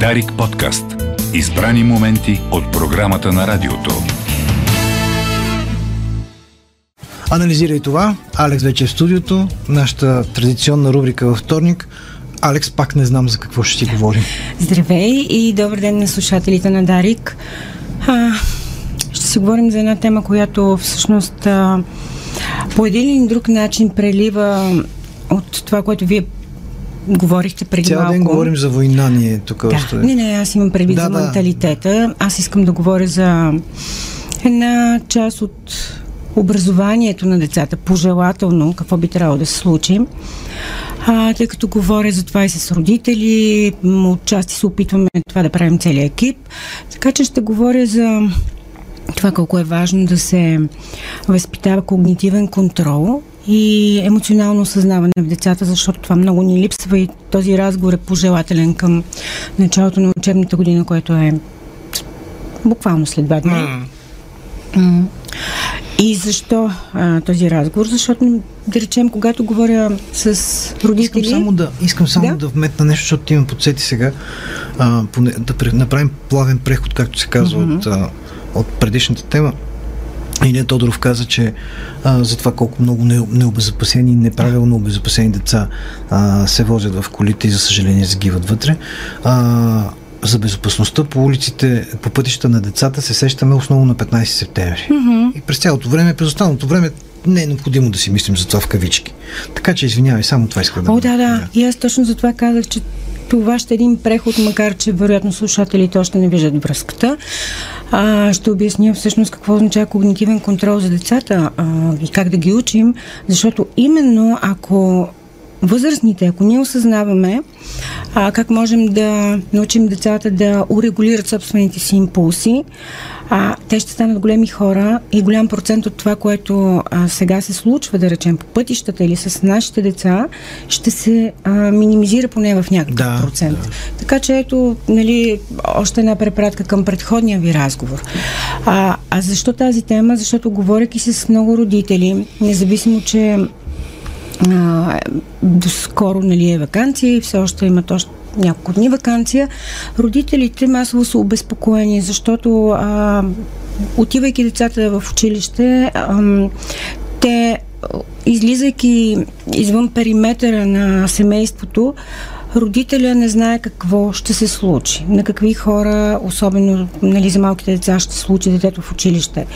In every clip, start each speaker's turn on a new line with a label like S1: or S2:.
S1: Дарик подкаст. Избрани моменти от програмата на радиото.
S2: Анализирай това. Алекс вече е в студиото. Нашата традиционна рубрика във вторник. Алекс, пак не знам за какво ще си говорим.
S3: Здравей и добър ден на слушателите на Дарик. А, ще си говорим за една тема, която всъщност а, по един или друг начин прелива от това, което вие говорихте преди
S2: Цял
S3: малко.
S2: ден говорим за война ние тук.
S3: Да.
S2: още.
S3: Не, не, аз имам предвид
S2: Да,
S3: за
S2: да.
S3: менталитета. Аз искам да говоря за една част от образованието на децата, пожелателно, какво би трябвало да се случи. А, тъй като говоря за това и с родители, отчасти се опитваме това да правим целият екип. Така че ще говоря за това колко е важно да се възпитава когнитивен контрол и емоционално осъзнаване в децата, защото това много ни липсва и този разговор е пожелателен към началото на учебната година, което е буквално след два дни. И защо а, този разговор? Защото, да речем, когато говоря с родители...
S2: Искам само да, искам само да?
S3: Да.
S2: вметна нещо, защото ти ме подсети сега. А, поне, да направим плавен преход, както се казва mm-hmm. от, а, от предишната тема. Илия Тодоров каза, че а, за това колко много не, необезопасени и неправилно обезопасени деца а, се возят в колите и за съжаление загиват вътре. А, за безопасността по улиците, по пътища на децата се сещаме основно на 15 септември.
S3: Мгм.
S2: И през цялото време, през останалото време не е необходимо да си мислим за това в кавички. Така че извинявай, само това исках да
S3: О, да, да. И аз точно за това казах, че това ще е един преход, макар че вероятно слушателите още не виждат връзката. А, ще обясня всъщност какво означава когнитивен контрол за децата а, и как да ги учим, защото именно ако възрастните, ако ние осъзнаваме а, как можем да научим децата да урегулират собствените си импулси, а, те ще станат големи хора и голям процент от това, което а, сега се случва, да речем, по пътищата или с нашите деца, ще се а, минимизира поне в някакъв
S2: Да,
S3: процент. Така че ето, нали, още една препратка към предходния ви разговор. А, а защо тази тема? Защото говоряки с много родители, независимо, че а, доскоро нали, е вакансия и все още имат още няколко дни вакансия, родителите масово са обезпокоени, защото а, отивайки децата в училище, ам, те, а, излизайки извън периметъра на семейството, родителя не знае какво ще се случи, на какви хора, особено нали, за малките деца, ще се случи детето в училище.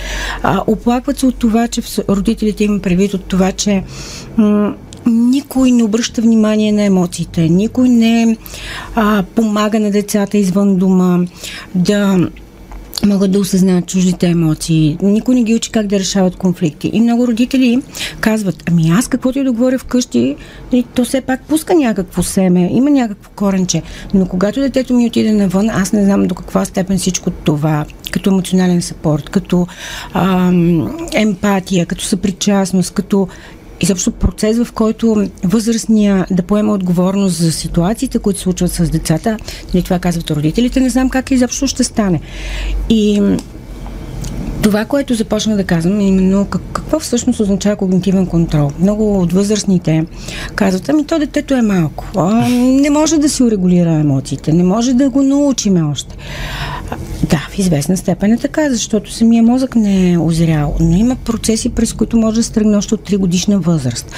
S3: А, оплакват се от това, че родителите имат предвид от това, че м- никой не обръща внимание на емоциите, никой не а, помага на децата извън дома да могат да осъзнаят чуждите емоции. Никой не ги учи как да решават конфликти. И много родители казват, ами аз каквото и да говоря вкъщи, нали, то все пак пуска някакво семе, има някакво коренче. Но когато детето ми отиде навън, аз не знам до каква степен всичко това, като емоционален съпорт, като ам, емпатия, като съпричастност, като изобщо процес, в който възрастния да поема отговорност за ситуациите, които се случват с децата, нали, това казват родителите, не знам как изобщо ще стане. И това, което започна да казвам, е именно как, какво всъщност означава когнитивен контрол. Много от възрастните казват, ами то детето е малко, а, не може да си урегулира емоциите, не може да го научиме още. Да, в известна степен е така, защото самия мозък не е озрял, но има процеси, през които може да се още от 3 годишна възраст.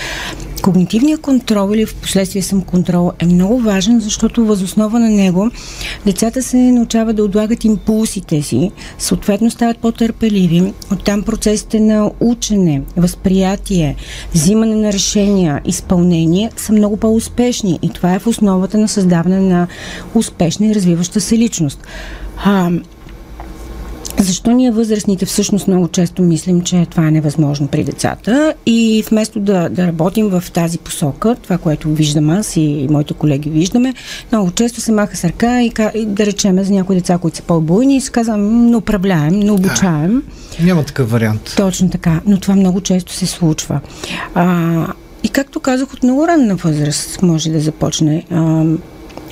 S3: Когнитивният контрол или в последствие съм контрол е много важен, защото възоснова на него децата се научават да отлагат импулсите си, съответно стават по-търпеливи. Оттам процесите на учене, възприятие, взимане на решения, изпълнение са много по-успешни и това е в основата на създаване на успешна и развиваща се личност. Защо ние възрастните всъщност много често мислим, че това е невъзможно при децата и вместо да, да работим в тази посока, това, което виждам аз и моите колеги виждаме, много често се маха с ръка и, и да речеме за някои деца, които са по-буйни и се казва, не управляем, не обучаем.
S2: Няма такъв вариант.
S3: Точно така, но това много често се случва. А, и както казах, от много ранна възраст може да започне. А,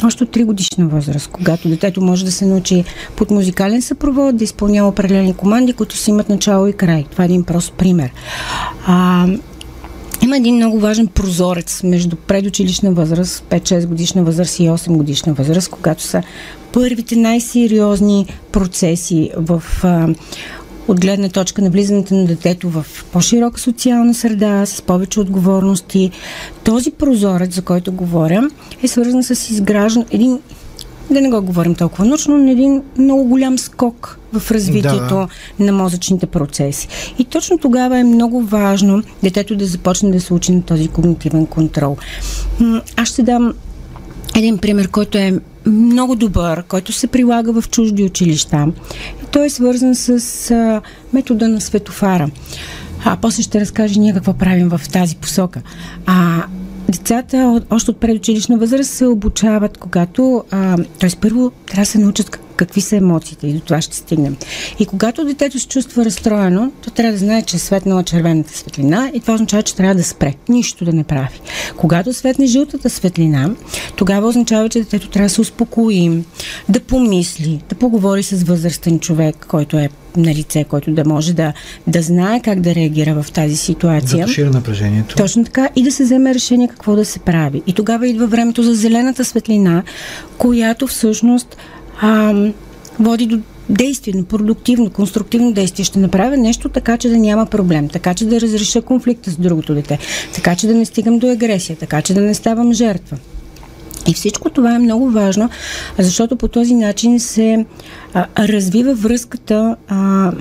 S3: още от 3 годишна възраст, когато детето може да се научи под музикален съпровод, да изпълнява определени команди, които си имат начало и край. Това е един прост пример. А, има един много важен прозорец между предучилищна възраст, 5-6 годишна възраст и 8 годишна възраст, когато са първите най-сериозни процеси в а, от гледна точка на влизането на детето в по-широка социална среда, с повече отговорности. Този прозорец, за който говоря, е свързан с изграждане, един да не го говорим толкова научно, но един много голям скок в развитието да, на мозъчните процеси. И точно тогава е много важно детето да започне да се учи на този когнитивен контрол. Аз ще дам един пример, който е много добър, който се прилага в чужди училища. Той е свързан с а, метода на светофара. А после ще разкажа ние какво правим в тази посока. А, децата още от предучилищна възраст се обучават, когато, т.е. първо трябва да се научат какви са емоциите и до това ще стигнем. И когато детето се чувства разстроено, то трябва да знае, че е светнала червената светлина и това означава, че трябва да спре. Нищо да не прави. Когато светне жълтата светлина, тогава означава, че детето трябва да се успокои, да помисли, да поговори с възрастен човек, който е на лице, който да може да, да знае как да реагира в тази ситуация.
S2: Да шира напрежението.
S3: Точно така. И да се вземе решение какво да се прави. И тогава идва времето за зелената светлина, която всъщност а, води до действие, на продуктивно, конструктивно действие. Ще направя нещо така, че да няма проблем, така, че да разреша конфликта с другото дете, така, че да не стигам до агресия, така, че да не ставам жертва. И всичко това е много важно, защото по този начин се а, развива връзката, а,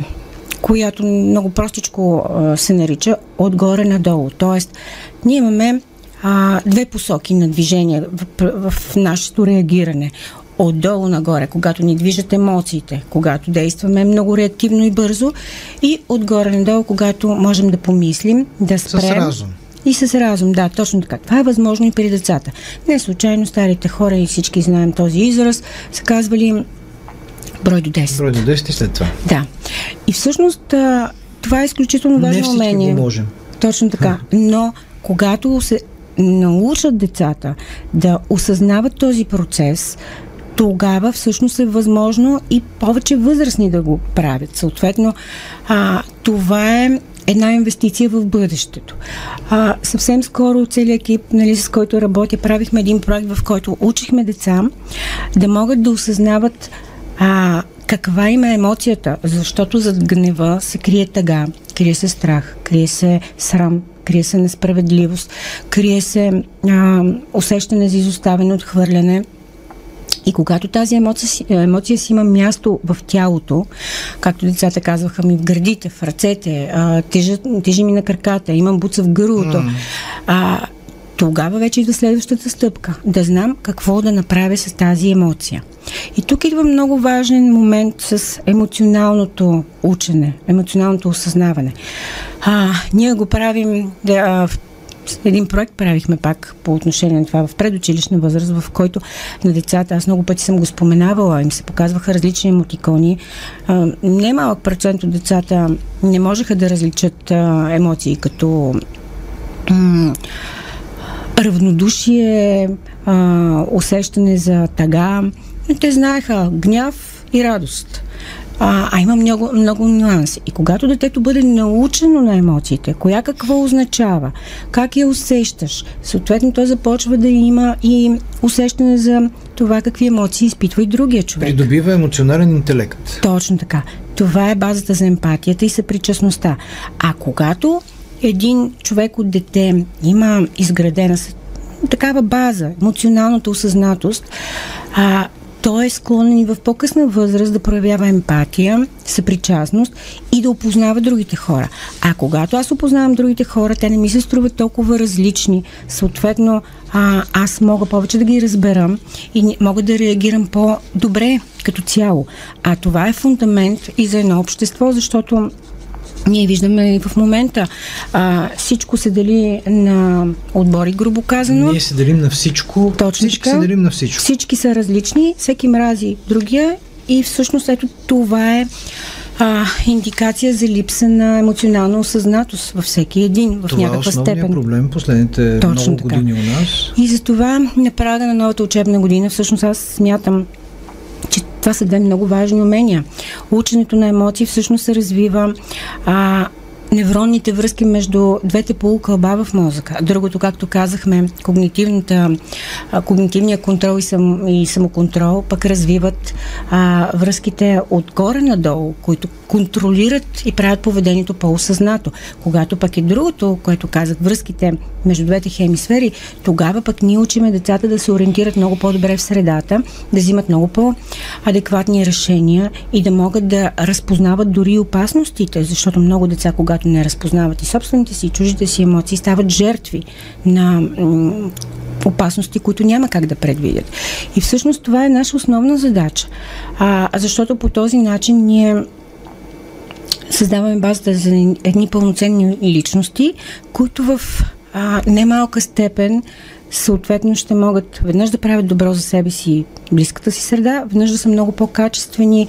S3: която много простичко а, се нарича отгоре надолу. Тоест, ние имаме а, две посоки на движение в, в нашето реагиране отдолу нагоре, когато ни движат емоциите, когато действаме много реактивно и бързо и отгоре надолу, когато можем да помислим, да спрем. С
S2: разум.
S3: И с разум, да, точно така. Това е възможно и при децата. Не случайно старите хора и всички знаем този израз, са казвали брой до 10.
S2: Брой до 10 и след това.
S3: Да. И всъщност това е изключително важно
S2: Не
S3: умение.
S2: Го можем.
S3: Точно така. Но когато се научат децата да осъзнават този процес, тогава всъщност е възможно и повече възрастни да го правят. Съответно, а, това е една инвестиция в бъдещето. А, съвсем скоро целият екип, нали, с който работя, правихме един проект, в който учихме деца да могат да осъзнават а, каква има емоцията, защото зад гнева се крие тъга, крие се страх, крие се срам, крие се несправедливост, крие се а, усещане за изоставяне, отхвърляне – и когато тази емоция, емоция си има място в тялото, както децата казваха ми в гърдите, в ръцете, тежи, тежи ми на краката, имам буца в гърлото, mm. а, тогава вече идва следващата стъпка. Да знам какво да направя с тази емоция. И тук идва много важен момент с емоционалното учене, емоционалното осъзнаване. А, ние го правим да, в един проект правихме пак по отношение на това в предучилищна възраст, в който на децата, аз много пъти съм го споменавала, им се показваха различни емотикони. Немалък процент от децата не можеха да различат емоции като равнодушие, усещане за тага. Те знаеха гняв и радост. А, а има много, много нюанси. И когато детето бъде научено на емоциите, коя какво означава, как я усещаш, съответно той започва да има и усещане за това какви емоции изпитва и другия човек.
S2: Придобива емоционален интелект.
S3: Точно така. Това е базата за емпатията и съпричастността. А когато един човек от дете има изградена такава база, емоционалната осъзнатост, а, той е склонен и в по-късна възраст да проявява емпатия, съпричастност и да опознава другите хора. А когато аз опознавам другите хора, те не ми се струват толкова различни. Съответно, а, аз мога повече да ги разбера и мога да реагирам по-добре като цяло. А това е фундамент и за едно общество, защото ние виждаме и в момента а, всичко се дели на отбори, грубо казано.
S2: Ние се делим на всичко.
S3: Точно
S2: всички се делим на всичко.
S3: Всички са различни, всеки мрази другия и всъщност ето това е а, индикация за липса на емоционална осъзнатост във всеки един в
S2: това е
S3: някаква
S2: е
S3: степен.
S2: проблем последните Точно много така. години у нас.
S3: И за това на прага на новата учебна година всъщност аз смятам, това са две много важни умения. Ученето на емоции всъщност се развива а, невронните връзки между двете полукълба в мозъка. Другото, както казахме, когнитивната, когнитивния контрол и, сам, и самоконтрол пък развиват а, връзките отгоре надолу, които контролират и правят поведението по-осъзнато. Когато пък е другото, което казах, връзките между двете хемисфери, тогава пък ние учиме децата да се ориентират много по-добре в средата, да взимат много по-адекватни решения и да могат да разпознават дори опасностите, защото много деца, когато не разпознават и собствените си, и чужите си емоции, стават жертви на опасности, които няма как да предвидят. И всъщност това е наша основна задача. А, защото по този начин ние създаваме базата за едни пълноценни личности, които в а, немалка степен съответно ще могат веднъж да правят добро за себе си близката си среда, веднъж да са много по-качествени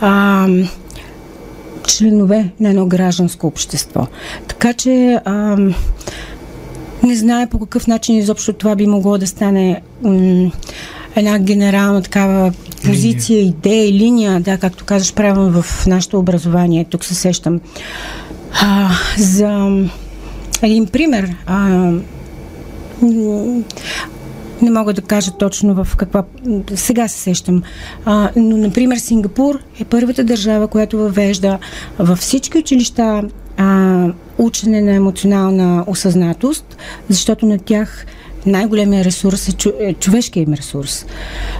S3: а, членове на едно гражданско общество. Така че а, не знае по какъв начин изобщо това би могло да стане м- една генерална такава позиция, линия. идея, линия, да, както казваш правилно в нашето образование. Тук се сещам а, за един пример. А, не мога да кажа точно в каква... Сега се сещам. А, но, например, Сингапур е първата държава, която въвежда във всички училища а, учене на емоционална осъзнатост, защото на тях най-големия ресурс е, чу, е човешкия им ресурс.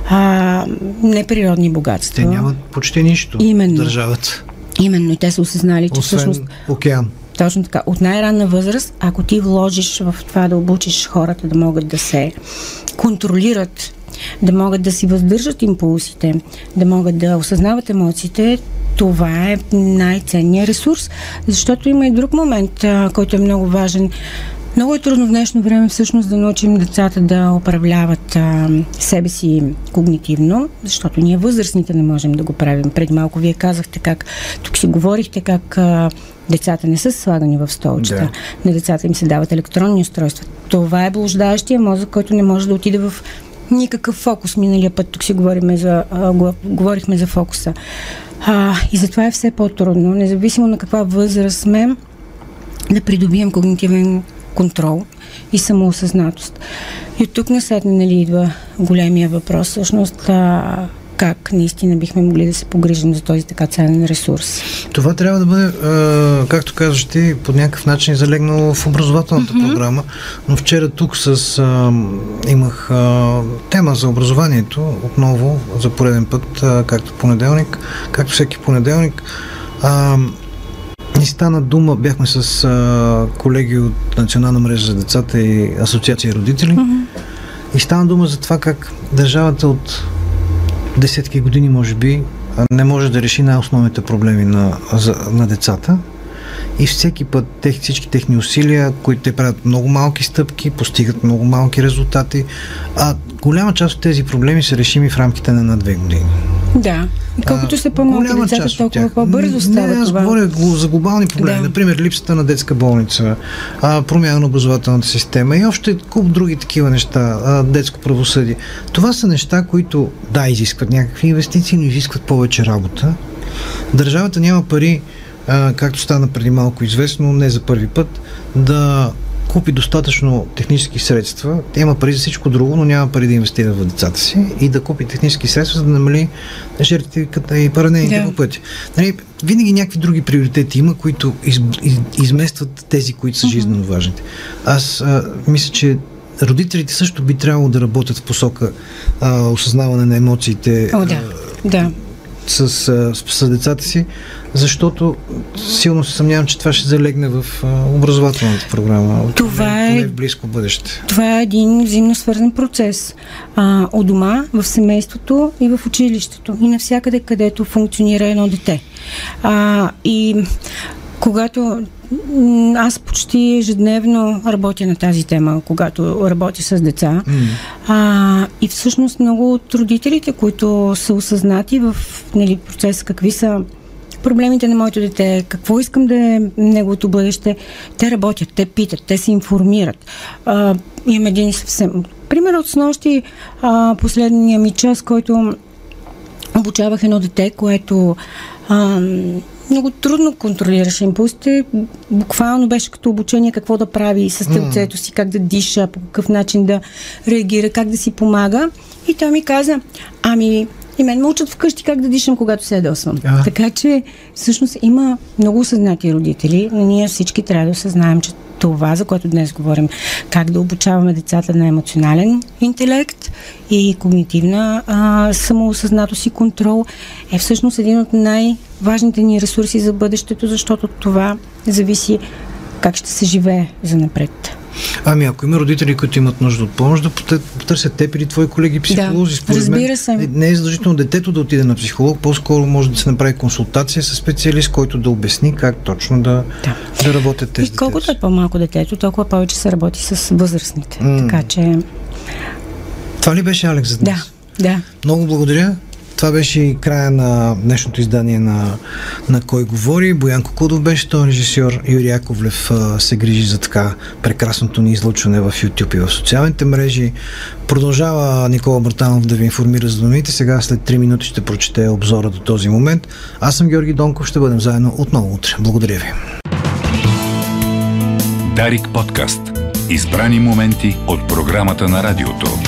S3: А, не природни богатства.
S2: Те нямат почти нищо
S3: Именно.
S2: държавата.
S3: Именно. И те са осъзнали, че
S2: Освен
S3: всъщност...
S2: океан.
S3: Точно така. От най-ранна възраст, ако ти вложиш в това да обучиш хората да могат да се контролират, да могат да си въздържат импулсите, да могат да осъзнават емоциите, това е най-ценният ресурс. Защото има и друг момент, който е много важен. Много е трудно в днешно време всъщност да научим децата да управляват а, себе си когнитивно, защото ние възрастните не можем да го правим. Преди малко вие казахте как, тук си говорихте как а, децата не са слагани в столчета. Да. На децата им се дават електронни устройства. Това е блуждаещия мозък, който не може да отиде в никакъв фокус. Миналия път тук си говорихме за, а, говорихме за фокуса. А, и затова е все по-трудно, независимо на каква възраст сме, да придобием когнитивен контрол и самоосъзнатост. И от тук насетне нали, идва големия въпрос, всъщност а, как наистина бихме могли да се погрижим за този така ценен ресурс.
S2: Това трябва да бъде, а, както казваш ти, по някакъв начин залегнало в образователната mm-hmm. програма, но вчера тук с а, имах а, тема за образованието, отново за пореден път, а, както понеделник, както всеки понеделник. А, ни стана дума, бяхме с а, колеги от Национална мрежа за децата и Асоциация родители. Mm-hmm. И стана дума за това как държавата от десетки години, може би, не може да реши най-основните проблеми на, за, на децата. И всеки път тех, всички техни усилия, които те правят много малки стъпки, постигат много малки резултати, а голяма част от тези проблеми са решими в рамките на една-две години.
S3: Да. Колкото са по-малки децата, толкова по-бързо става
S2: не, аз
S3: това.
S2: говоря за глобални проблеми.
S3: Да.
S2: Например, липсата на детска болница, а, промяна на образователната система и още куп други такива неща, а, детско правосъдие. Това са неща, които, да, изискват някакви инвестиции, но изискват повече работа. Държавата няма пари, а, както стана преди малко известно, не за първи път, да купи достатъчно технически средства, има пари за всичко друго, но няма пари да инвестира в децата си и да купи технически средства, за да намали жертвите и паранените
S3: Да.
S2: по пъти. Нали, винаги някакви други приоритети има, които из, из, изместват тези, които са жизненно важните. Аз а, мисля, че родителите също би трябвало да работят в посока а, осъзнаване на емоциите
S3: О, да. Да.
S2: С, с, с децата си, защото силно се съмнявам, че това ще залегне в образователната програма.
S3: Това е-
S2: в близко бъдеще.
S3: Това е един взаимно свързан процес. А, у дома, в семейството и в училището. И навсякъде, където функционира едно дете. А, и когато аз почти ежедневно работя на тази тема, когато работя с деца. А, и всъщност много от родителите, които са осъзнати в нали, процес какви са проблемите на моето дете, какво искам да е неговото бъдеще, те работят, те питат, те се информират. А, имам един съвсем... Пример от снощи, а, последния ми час, който обучавах едно дете, което а, много трудно контролираше импулсите. Буквално беше като обучение какво да прави с тълцето си, как да диша, по какъв начин да реагира, как да си помага. И той ми каза, ами и мен ме учат вкъщи как да дишам, когато се ядосвам.
S2: А.
S3: Така че, всъщност, има много осъзнати родители, ние всички трябва да осъзнаем, че това, за което днес говорим, как да обучаваме децата на емоционален интелект и когнитивна а, самоосъзнатост и контрол, е всъщност един от най-важните ни ресурси за бъдещето, защото това зависи как ще се живее за напред.
S2: Ами, ако има родители, които имат нужда от помощ, да потъ- потърсят теб или твои колеги психолози.
S3: Да,
S2: Според
S3: разбира
S2: мен,
S3: се.
S2: Не, не е задължително детето да отиде на психолог, по-скоро може да се направи консултация с специалист, който да обясни как точно да,
S3: Да.
S2: да работят тези
S3: И колкото е по-малко детето, толкова повече се работи с възрастните.
S2: М.
S3: Така че,
S2: Това ли беше Алекс за днес?
S3: да, да.
S2: Много благодаря. Това беше и края на днешното издание на, на Кой говори. Боян Кокудов беше този режисьор. Юрий Яковлев се грижи за така прекрасното ни излъчване в YouTube и в социалните мрежи. Продължава Никола Братанов да ви информира за новините. Сега след 3 минути ще прочете обзора до този момент. Аз съм Георги Донков. Ще бъдем заедно отново утре. Благодаря ви.
S1: Дарик подкаст. Избрани моменти от програмата на радиото.